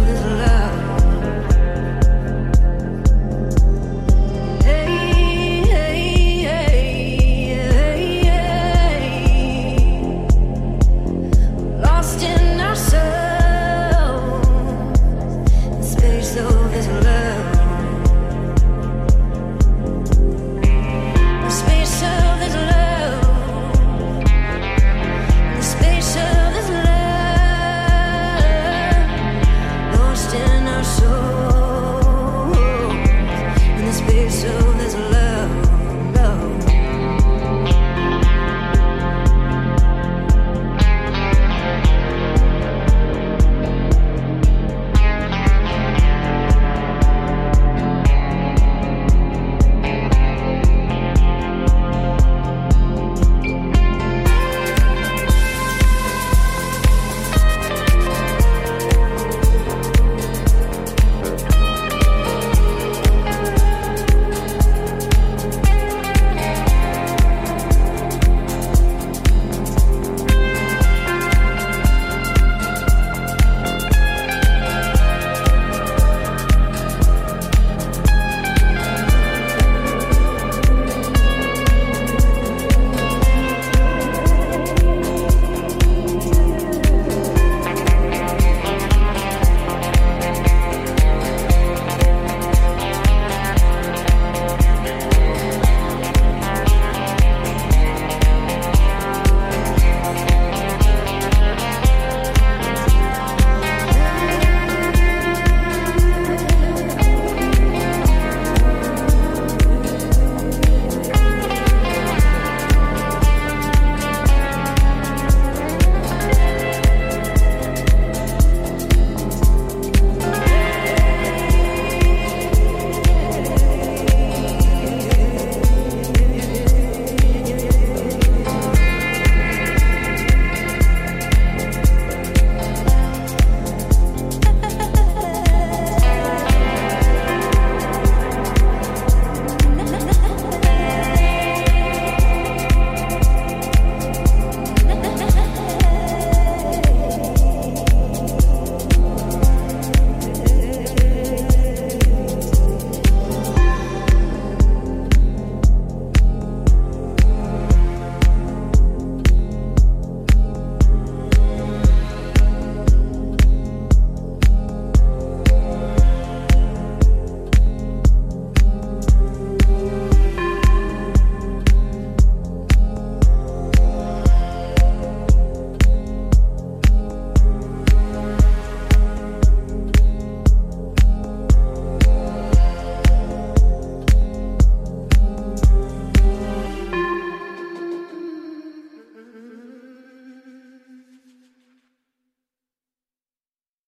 little love.